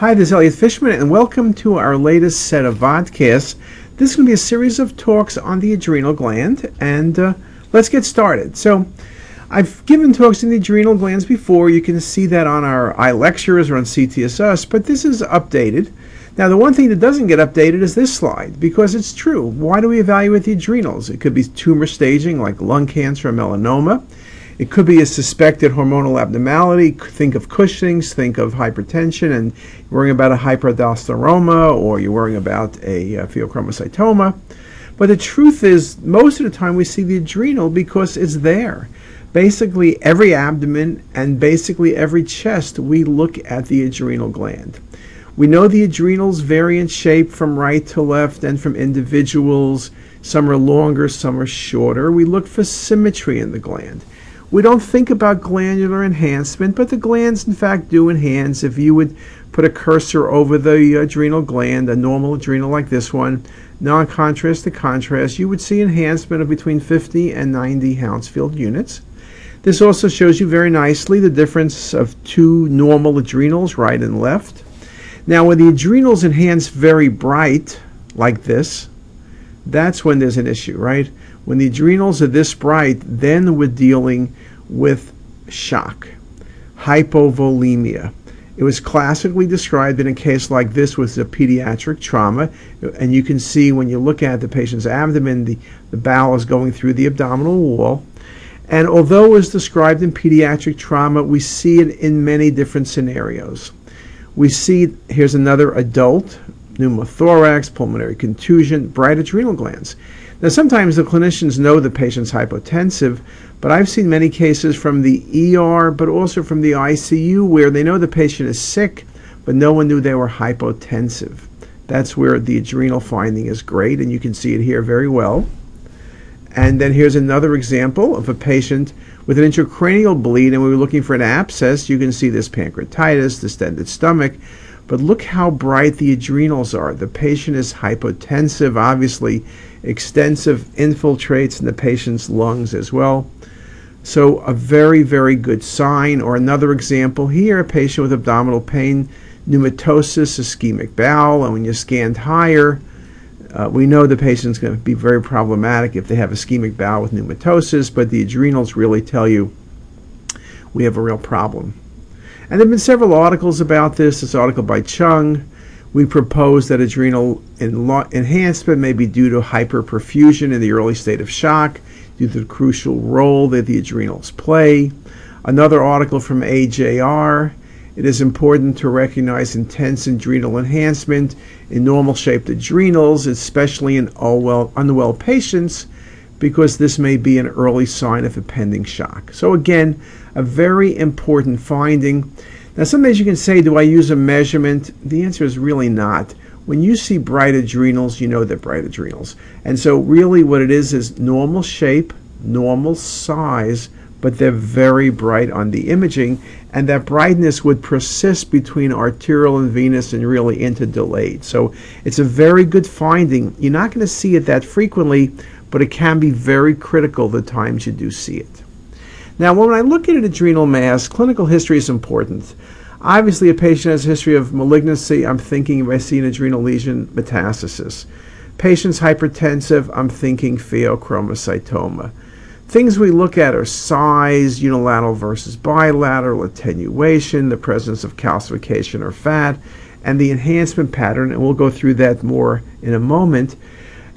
Hi, this is Elliot Fishman, and welcome to our latest set of vodcasts. This is going to be a series of talks on the adrenal gland, and uh, let's get started. So, I've given talks on the adrenal glands before. You can see that on our iLectures or on CTisus, but this is updated. Now, the one thing that doesn't get updated is this slide, because it's true. Why do we evaluate the adrenals? It could be tumor staging like lung cancer or melanoma. It could be a suspected hormonal abnormality. Think of Cushing's, think of hypertension, and you're worrying about a hyperaldosteroma or you're worrying about a uh, pheochromocytoma. But the truth is, most of the time we see the adrenal because it's there. Basically, every abdomen and basically every chest, we look at the adrenal gland. We know the adrenals vary in shape from right to left and from individuals. Some are longer, some are shorter. We look for symmetry in the gland. We don't think about glandular enhancement, but the glands, in fact, do enhance. If you would put a cursor over the uh, adrenal gland, a normal adrenal like this one, non contrast to contrast, you would see enhancement of between 50 and 90 Hounsfield units. This also shows you very nicely the difference of two normal adrenals, right and left. Now, when the adrenals enhance very bright, like this, that's when there's an issue, right? When the adrenals are this bright, then we're dealing with shock, hypovolemia. It was classically described in a case like this with a pediatric trauma, and you can see when you look at the patient's abdomen, the, the bowel is going through the abdominal wall. And although it was described in pediatric trauma, we see it in many different scenarios. We see, here's another adult, pneumothorax, pulmonary contusion, bright adrenal glands. Now, sometimes the clinicians know the patient's hypotensive, but I've seen many cases from the ER, but also from the ICU, where they know the patient is sick, but no one knew they were hypotensive. That's where the adrenal finding is great, and you can see it here very well. And then here's another example of a patient with an intracranial bleed, and we were looking for an abscess. You can see this pancreatitis, distended stomach. But look how bright the adrenals are. The patient is hypotensive, obviously, extensive infiltrates in the patient's lungs as well. So, a very, very good sign. Or another example here a patient with abdominal pain, pneumatosis, ischemic bowel, and when you scanned higher, uh, we know the patient's going to be very problematic if they have ischemic bowel with pneumatosis, but the adrenals really tell you we have a real problem. And there have been several articles about this. This article by Chung. We propose that adrenal enhancement may be due to hyperperfusion in the early state of shock, due to the crucial role that the adrenals play. Another article from AJR. It is important to recognize intense adrenal enhancement in normal shaped adrenals, especially in unwell, unwell patients, because this may be an early sign of a pending shock. So, again, a very important finding. Now, sometimes you can say, Do I use a measurement? The answer is really not. When you see bright adrenals, you know they're bright adrenals. And so, really, what it is is normal shape, normal size, but they're very bright on the imaging, and that brightness would persist between arterial and venous and really into delayed. So it's a very good finding. You're not going to see it that frequently, but it can be very critical the times you do see it. Now, when I look at an adrenal mass, clinical history is important. Obviously, a patient has a history of malignancy. I'm thinking if I see an adrenal lesion, metastasis. Patient's hypertensive, I'm thinking pheochromocytoma. Things we look at are size, unilateral versus bilateral, attenuation, the presence of calcification or fat, and the enhancement pattern, and we'll go through that more in a moment.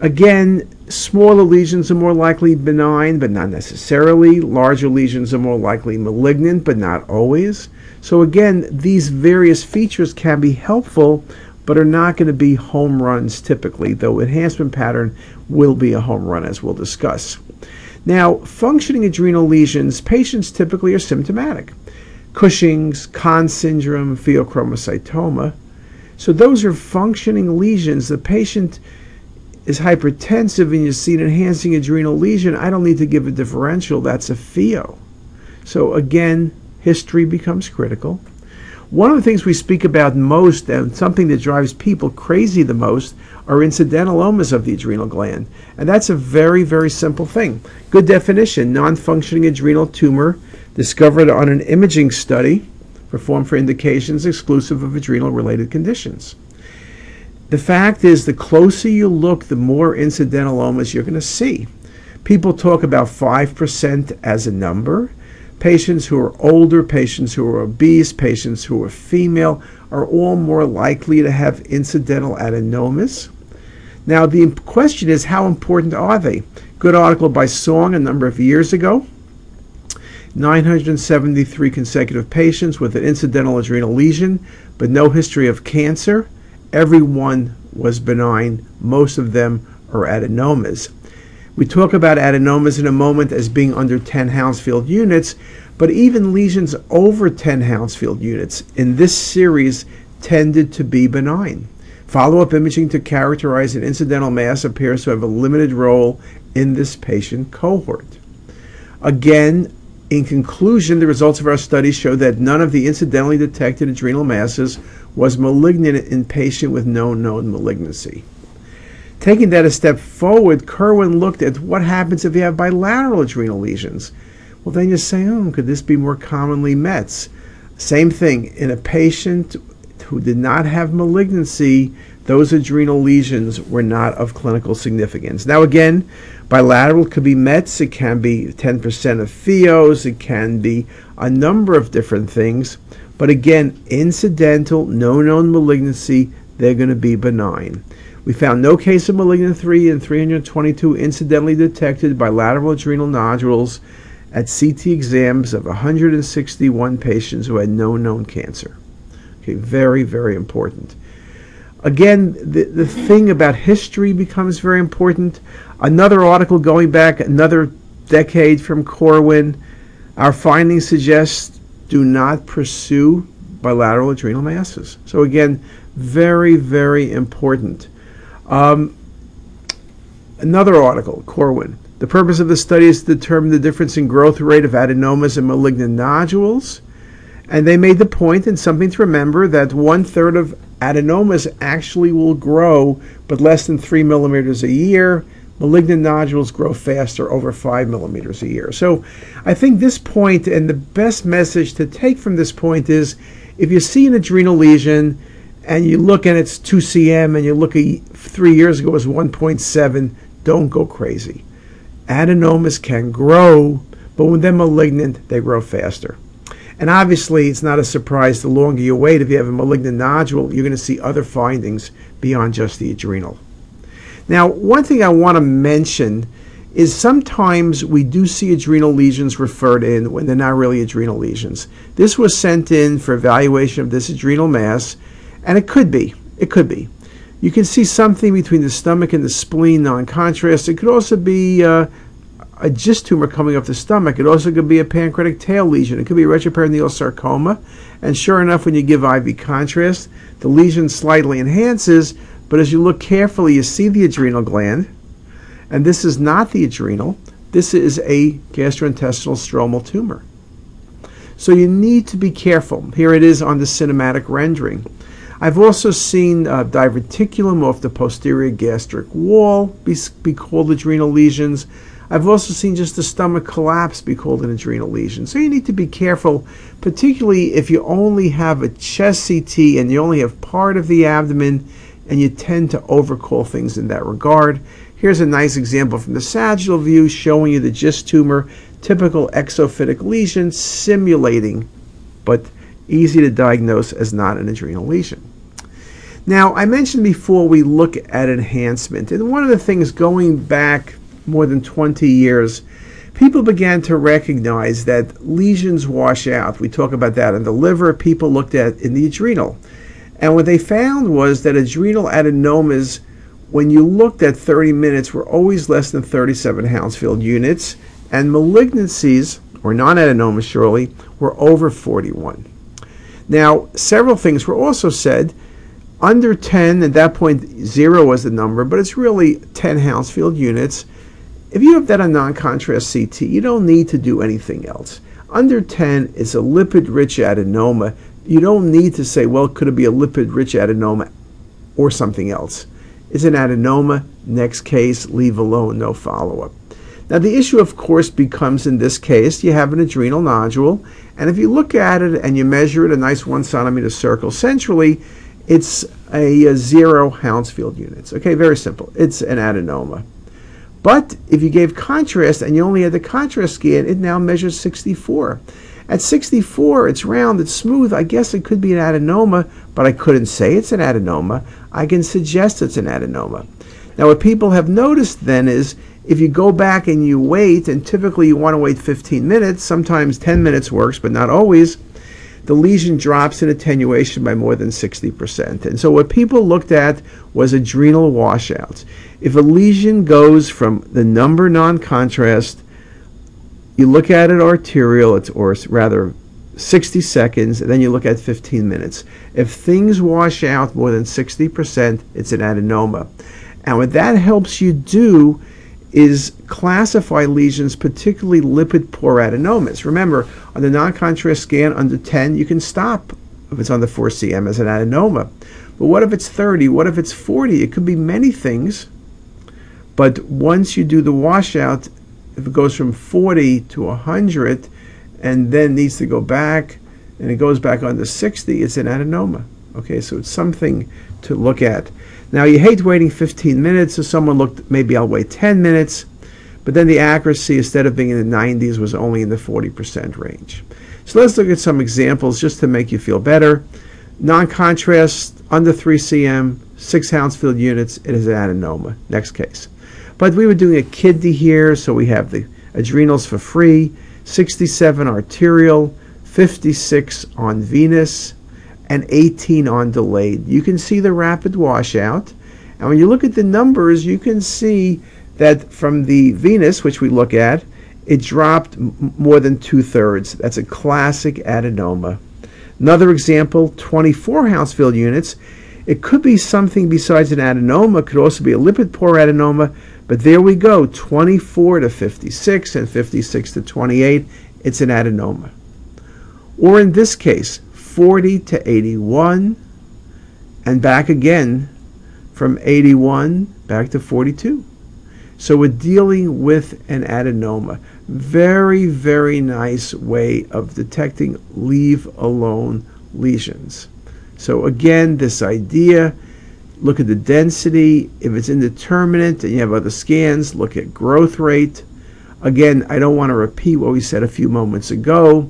Again, smaller lesions are more likely benign, but not necessarily. Larger lesions are more likely malignant, but not always. So, again, these various features can be helpful, but are not going to be home runs typically, though enhancement pattern will be a home run, as we'll discuss. Now, functioning adrenal lesions, patients typically are symptomatic. Cushing's, Conn syndrome, pheochromocytoma. So, those are functioning lesions. The patient is hypertensive and you see an enhancing adrenal lesion, I don't need to give a differential. That's a pheo. So again, history becomes critical. One of the things we speak about most, and something that drives people crazy the most, are incidentalomas of the adrenal gland. And that's a very, very simple thing. Good definition non functioning adrenal tumor discovered on an imaging study performed for indications exclusive of adrenal related conditions. The fact is, the closer you look, the more incidentalomas you're going to see. People talk about 5% as a number. Patients who are older, patients who are obese, patients who are female are all more likely to have incidental adenomas. Now, the question is how important are they? Good article by Song a number of years ago. 973 consecutive patients with an incidental adrenal lesion, but no history of cancer. Everyone was benign. Most of them are adenomas. We talk about adenomas in a moment as being under 10 Hounsfield units, but even lesions over 10 Hounsfield units in this series tended to be benign. Follow up imaging to characterize an incidental mass appears to have a limited role in this patient cohort. Again, in conclusion, the results of our study show that none of the incidentally detected adrenal masses was malignant in patient with no known malignancy. Taking that a step forward, Corwin looked at what happens if you have bilateral adrenal lesions. Well, then you say, oh, could this be more commonly METs? Same thing. In a patient who did not have malignancy, those adrenal lesions were not of clinical significance. Now, again, bilateral could be METs, it can be 10% of pheos, it can be a number of different things. But again, incidental, no known malignancy, they're going to be benign. We found no case of malignant 3 in 322 incidentally detected bilateral adrenal nodules at CT exams of 161 patients who had no known cancer. Okay, very, very important. Again, the, the thing about history becomes very important. Another article going back another decade from Corwin, our findings suggest do not pursue bilateral adrenal masses. So again, very, very important. Um, another article, Corwin. The purpose of the study is to determine the difference in growth rate of adenomas and malignant nodules. And they made the point, and something to remember, that one third of adenomas actually will grow, but less than three millimeters a year. Malignant nodules grow faster, over five millimeters a year. So I think this point, and the best message to take from this point is if you see an adrenal lesion, and you look and it's 2 cm and you look at three years ago was 1.7 don't go crazy adenomas can grow but when they're malignant they grow faster and obviously it's not a surprise the longer you wait if you have a malignant nodule you're going to see other findings beyond just the adrenal now one thing i want to mention is sometimes we do see adrenal lesions referred in when they're not really adrenal lesions this was sent in for evaluation of this adrenal mass and it could be. It could be. You can see something between the stomach and the spleen non-contrast. It could also be uh, a GIST tumor coming up the stomach. It also could be a pancreatic tail lesion. It could be retroperitoneal sarcoma. And sure enough, when you give IV contrast, the lesion slightly enhances, but as you look carefully, you see the adrenal gland. And this is not the adrenal. This is a gastrointestinal stromal tumor. So you need to be careful. Here it is on the cinematic rendering. I've also seen uh, diverticulum off the posterior gastric wall be, be called adrenal lesions. I've also seen just the stomach collapse be called an adrenal lesion. So you need to be careful, particularly if you only have a chest CT and you only have part of the abdomen and you tend to overcall things in that regard. Here's a nice example from the sagittal view showing you the GIST tumor, typical exophytic lesion simulating, but easy to diagnose as not an adrenal lesion. Now, I mentioned before we look at enhancement, and one of the things going back more than 20 years, people began to recognize that lesions wash out. We talk about that in the liver, people looked at in the adrenal. And what they found was that adrenal adenomas, when you looked at 30 minutes, were always less than 37 Hounsfield units, and malignancies, or non adenomas surely, were over 41. Now, several things were also said under 10, at that point, zero was the number, but it's really 10 Hounsfield units. If you have that on non contrast CT, you don't need to do anything else. Under 10 is a lipid rich adenoma. You don't need to say, well, could it be a lipid rich adenoma or something else? It's an adenoma, next case, leave alone, no follow up. Now, the issue, of course, becomes in this case you have an adrenal nodule, and if you look at it and you measure it a nice one centimeter circle centrally, it's a, a zero Hounsfield units. Okay, very simple. It's an adenoma. But if you gave contrast and you only had the contrast scan, it now measures 64. At 64, it's round, it's smooth. I guess it could be an adenoma, but I couldn't say it's an adenoma. I can suggest it's an adenoma. Now, what people have noticed then is if you go back and you wait, and typically you want to wait 15 minutes, sometimes 10 minutes works, but not always, the lesion drops in attenuation by more than 60%. And so what people looked at was adrenal washouts. If a lesion goes from the number non contrast you look at it arterial, it's, or rather 60 seconds, and then you look at 15 minutes. If things wash out more than 60%, it's an adenoma. And what that helps you do is classify lesions, particularly lipid poor adenomas. Remember, on the non contrast scan under 10, you can stop if it's under 4 cm as an adenoma. But what if it's 30? What if it's 40? It could be many things. But once you do the washout, if it goes from 40 to 100 and then needs to go back and it goes back under 60, it's an adenoma. Okay, so it's something to look at. Now, you hate waiting 15 minutes, so someone looked, maybe I'll wait 10 minutes, but then the accuracy, instead of being in the 90s, was only in the 40% range. So let's look at some examples just to make you feel better. Non contrast, under 3 cm, 6 Hounsfield units, it is an adenoma. Next case. But we were doing a kidney here, so we have the adrenals for free, 67 arterial, 56 on venous, and 18 on delayed. You can see the rapid washout. And when you look at the numbers, you can see that from the venous, which we look at, it dropped more than two thirds. That's a classic adenoma. Another example 24 Hounsfield units. It could be something besides an adenoma, it could also be a lipid poor adenoma, but there we go 24 to 56 and 56 to 28. It's an adenoma. Or in this case, 40 to 81 and back again from 81 back to 42. So we're dealing with an adenoma. Very, very nice way of detecting leave alone lesions. So again, this idea look at the density. If it's indeterminate and you have other scans, look at growth rate. Again, I don't want to repeat what we said a few moments ago,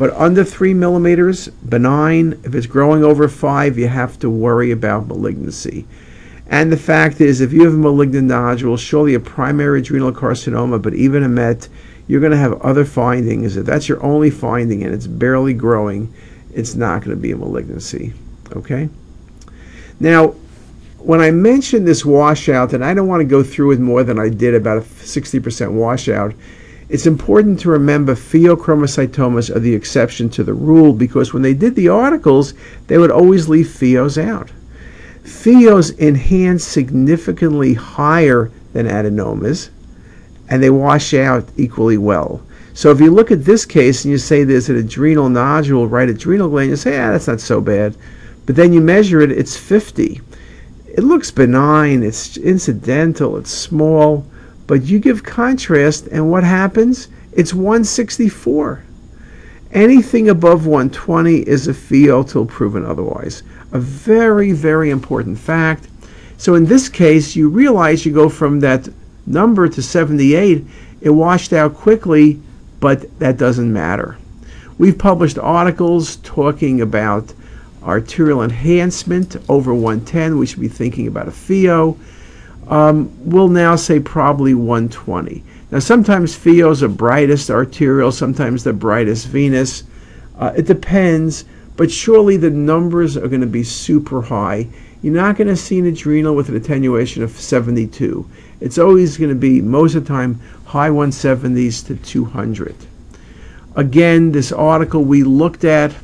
but under three millimeters, benign. If it's growing over five, you have to worry about malignancy. And the fact is, if you have a malignant nodule, surely a primary adrenal carcinoma, but even a MET, you're going to have other findings. If that's your only finding and it's barely growing, it's not going to be a malignancy. Okay? Now, when I mentioned this washout, and I don't want to go through it more than I did about a 60% washout, it's important to remember pheochromocytomas are the exception to the rule because when they did the articles, they would always leave pheos out. Pheos enhance significantly higher than adenomas, and they wash out equally well. So if you look at this case and you say there's an adrenal nodule, right adrenal gland, you say, ah, that's not so bad. But then you measure it, it's 50 it looks benign, it's incidental, it's small, but you give contrast, and what happens? It's 164. Anything above 120 is a pheo till proven otherwise. A very, very important fact. So in this case, you realize you go from that number to 78, it washed out quickly, but that doesn't matter. We've published articles talking about arterial enhancement over 110, we should be thinking about a pheo. Um, we'll now say probably 120. Now, sometimes pheos the brightest arterial, sometimes they're brightest venous. Uh, it depends, but surely the numbers are going to be super high. You're not going to see an adrenal with an attenuation of 72. It's always going to be, most of the time, high 170s to 200. Again, this article we looked at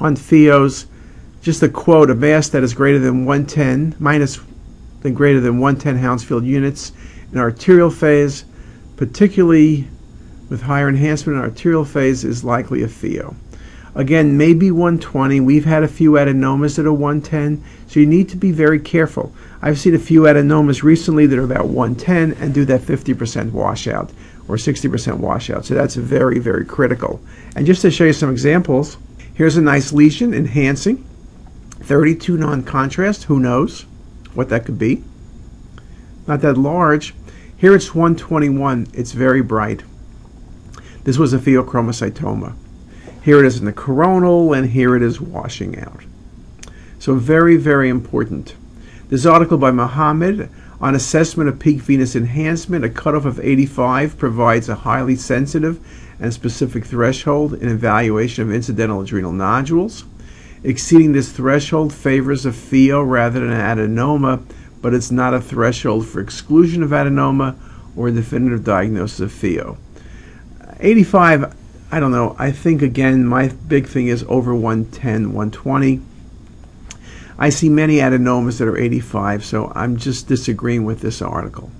on pheos, just a quote, a mass that is greater than 110, minus than greater than 110 Hounsfield units in arterial phase, particularly with higher enhancement in arterial phase, is likely a pheo. Again, maybe 120. We've had a few adenomas that are 110, so you need to be very careful. I've seen a few adenomas recently that are about 110 and do that 50% washout or 60% washout. So that's very, very critical. And just to show you some examples, here's a nice lesion enhancing, 32 non-contrast, who knows what that could be. Not that large. Here it's 121, it's very bright. This was a pheochromocytoma. Here it is in the coronal, and here it is washing out. So very, very important. This article by Mohammed on assessment of peak venous enhancement, a cutoff of 85 provides a highly sensitive and specific threshold in evaluation of incidental adrenal nodules. Exceeding this threshold favors a pheo rather than an adenoma, but it's not a threshold for exclusion of adenoma or definitive diagnosis of pheo. 85, I don't know. I think, again, my big thing is over 110, 120. I see many adenomas that are 85, so I'm just disagreeing with this article.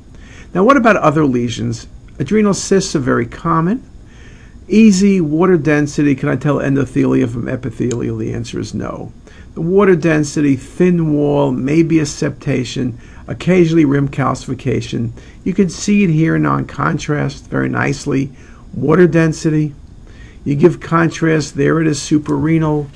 Now, what about other lesions? Adrenal cysts are very common. Easy water density. Can I tell endothelium from epithelial? The answer is no. The water density, thin wall, maybe a septation, occasionally rim calcification. You can see it here non contrast very nicely. Water density. You give contrast, there it is suprarenal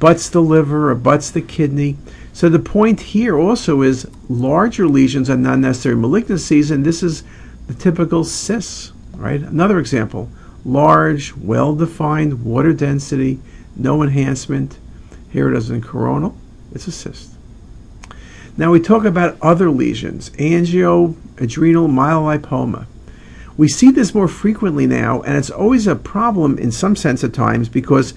butts the liver or butts the kidney. So the point here also is larger lesions are not necessarily malignancies, and this is the typical cysts, right? Another example, large, well-defined water density, no enhancement. Here it is in coronal, it's a cyst. Now we talk about other lesions, angio, adrenal myelolipoma. We see this more frequently now, and it's always a problem in some sense at times because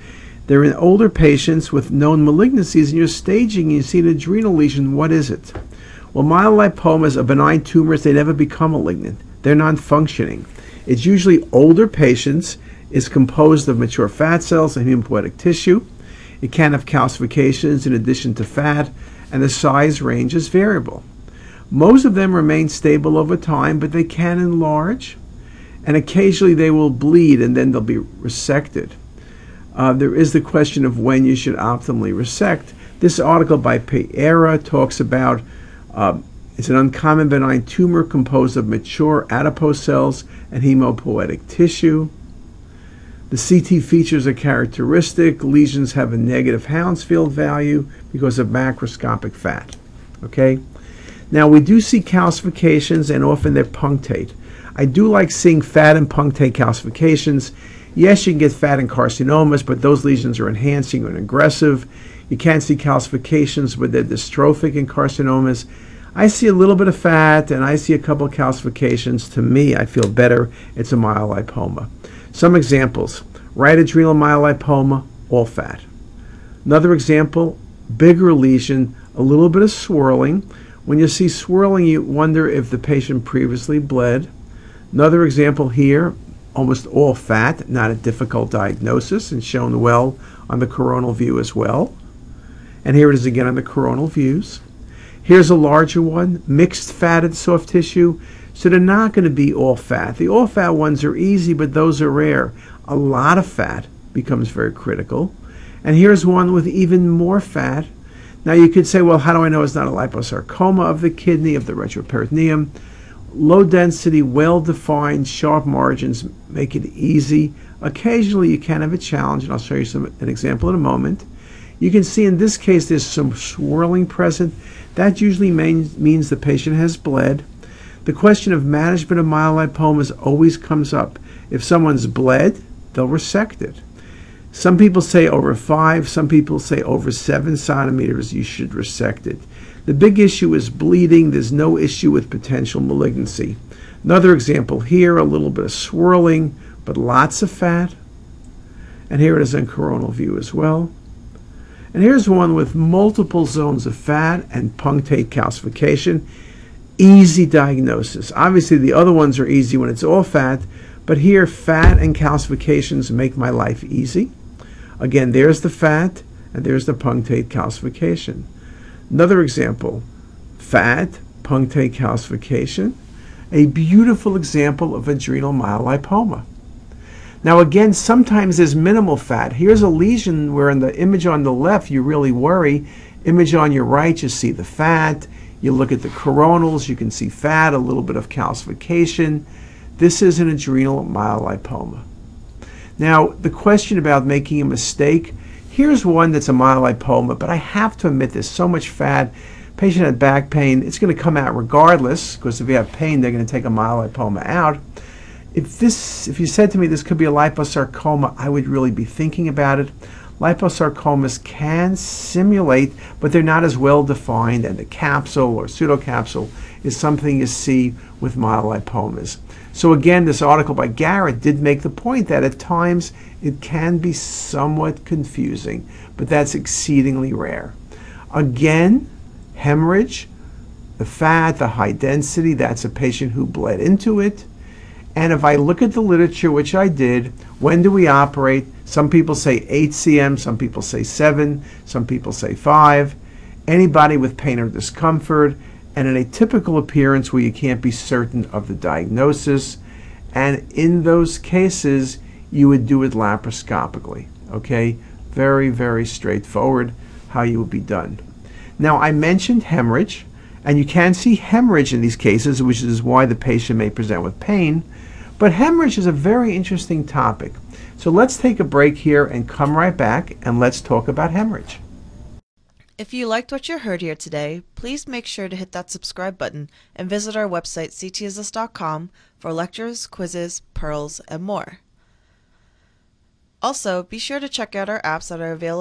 they're in older patients with known malignancies, and you're staging and you see an adrenal lesion. What is it? Well, myelolipomas are benign tumors. They never become malignant. They're non-functioning. It's usually older patients. It's composed of mature fat cells and hematopoietic tissue. It can have calcifications in addition to fat, and the size range is variable. Most of them remain stable over time, but they can enlarge, and occasionally they will bleed and then they'll be resected. Uh, there is the question of when you should optimally resect. This article by Pereira talks about uh, it's an uncommon benign tumor composed of mature adipose cells and hemopoietic tissue. The CT features are characteristic. Lesions have a negative Hounsfield value because of macroscopic fat. Okay? Now, we do see calcifications, and often they're punctate. I do like seeing fat and punctate calcifications Yes, you can get fat and carcinomas, but those lesions are enhancing and aggressive. You can't see calcifications, but they're dystrophic in carcinomas. I see a little bit of fat and I see a couple of calcifications. To me, I feel better. It's a myelolipoma. Some examples right adrenal myelolipoma, all fat. Another example, bigger lesion, a little bit of swirling. When you see swirling, you wonder if the patient previously bled. Another example here, almost all fat, not a difficult diagnosis, and shown well on the coronal view as well. And here it is again on the coronal views. Here's a larger one, mixed fat and soft tissue. So they're not going to be all fat. The all fat ones are easy, but those are rare. A lot of fat becomes very critical. And here's one with even more fat. Now you could say, well, how do I know it's not a liposarcoma of the kidney, of the retroperitoneum? Low density, well defined, sharp margins make it easy. Occasionally you can have a challenge, and I'll show you some, an example in a moment. You can see in this case there's some swirling present. That usually means, the patient has bled. The question of management of myelolipomas always comes up. If someone's bled, they'll resect it. Some people say over five, some people say over seven centimeters you should resect it. The big issue is bleeding. There's no issue with potential malignancy. Another example here, a little bit of swirling, but lots of fat. And here it is in coronal view as well. And here's one with multiple zones of fat and punctate calcification. Easy diagnosis. Obviously, the other ones are easy when it's all fat, but here, fat and calcifications make my life easy. Again, there's the fat, and there's the punctate calcification. Another example, fat, punctate calcification, a beautiful example of adrenal myelolipoma. Now again, sometimes there's minimal fat. Here's a lesion where in the image on the left you really worry. Image on your right you see the fat. You look at the coronals, you can see fat, a little bit of calcification. This is an adrenal myelolipoma. Now, the question about making a mistake, here's one that's a myelolipoma, but I have to admit there's so much fat. Patient had back pain, it's going to come out regardless, because if you have pain, they're going to take a myelolipoma out. If this, if you said to me this could be a liposarcoma, I would really be thinking about it. Liposarcomas can simulate, but they're not as well defined, and the capsule or pseudocapsule is something you see with myelolipomas. So again, this article by Garrett did make the point that at times it can be somewhat confusing, but that's exceedingly rare. Again, hemorrhage, the fat, the high density, that's a patient who bled into it. And if I look at the literature, which I did, when do we operate? Some people say 8 cm, some people say 7, some people say 5. Anybody with pain or discomfort, and an atypical appearance where you can't be certain of the diagnosis. And in those cases, you would do it laparoscopically. Okay? Very, very straightforward how you would be done. Now, I mentioned hemorrhage, and you can see hemorrhage in these cases, which is why the patient may present with pain. But hemorrhage is a very interesting topic. So let's take a break here and come right back and let's talk about hemorrhage. If you liked what you heard here today, please make sure to hit that subscribe button and visit our website ctisus.com for lectures, quizzes, pearls, and more. Also, be sure to check out our apps that are available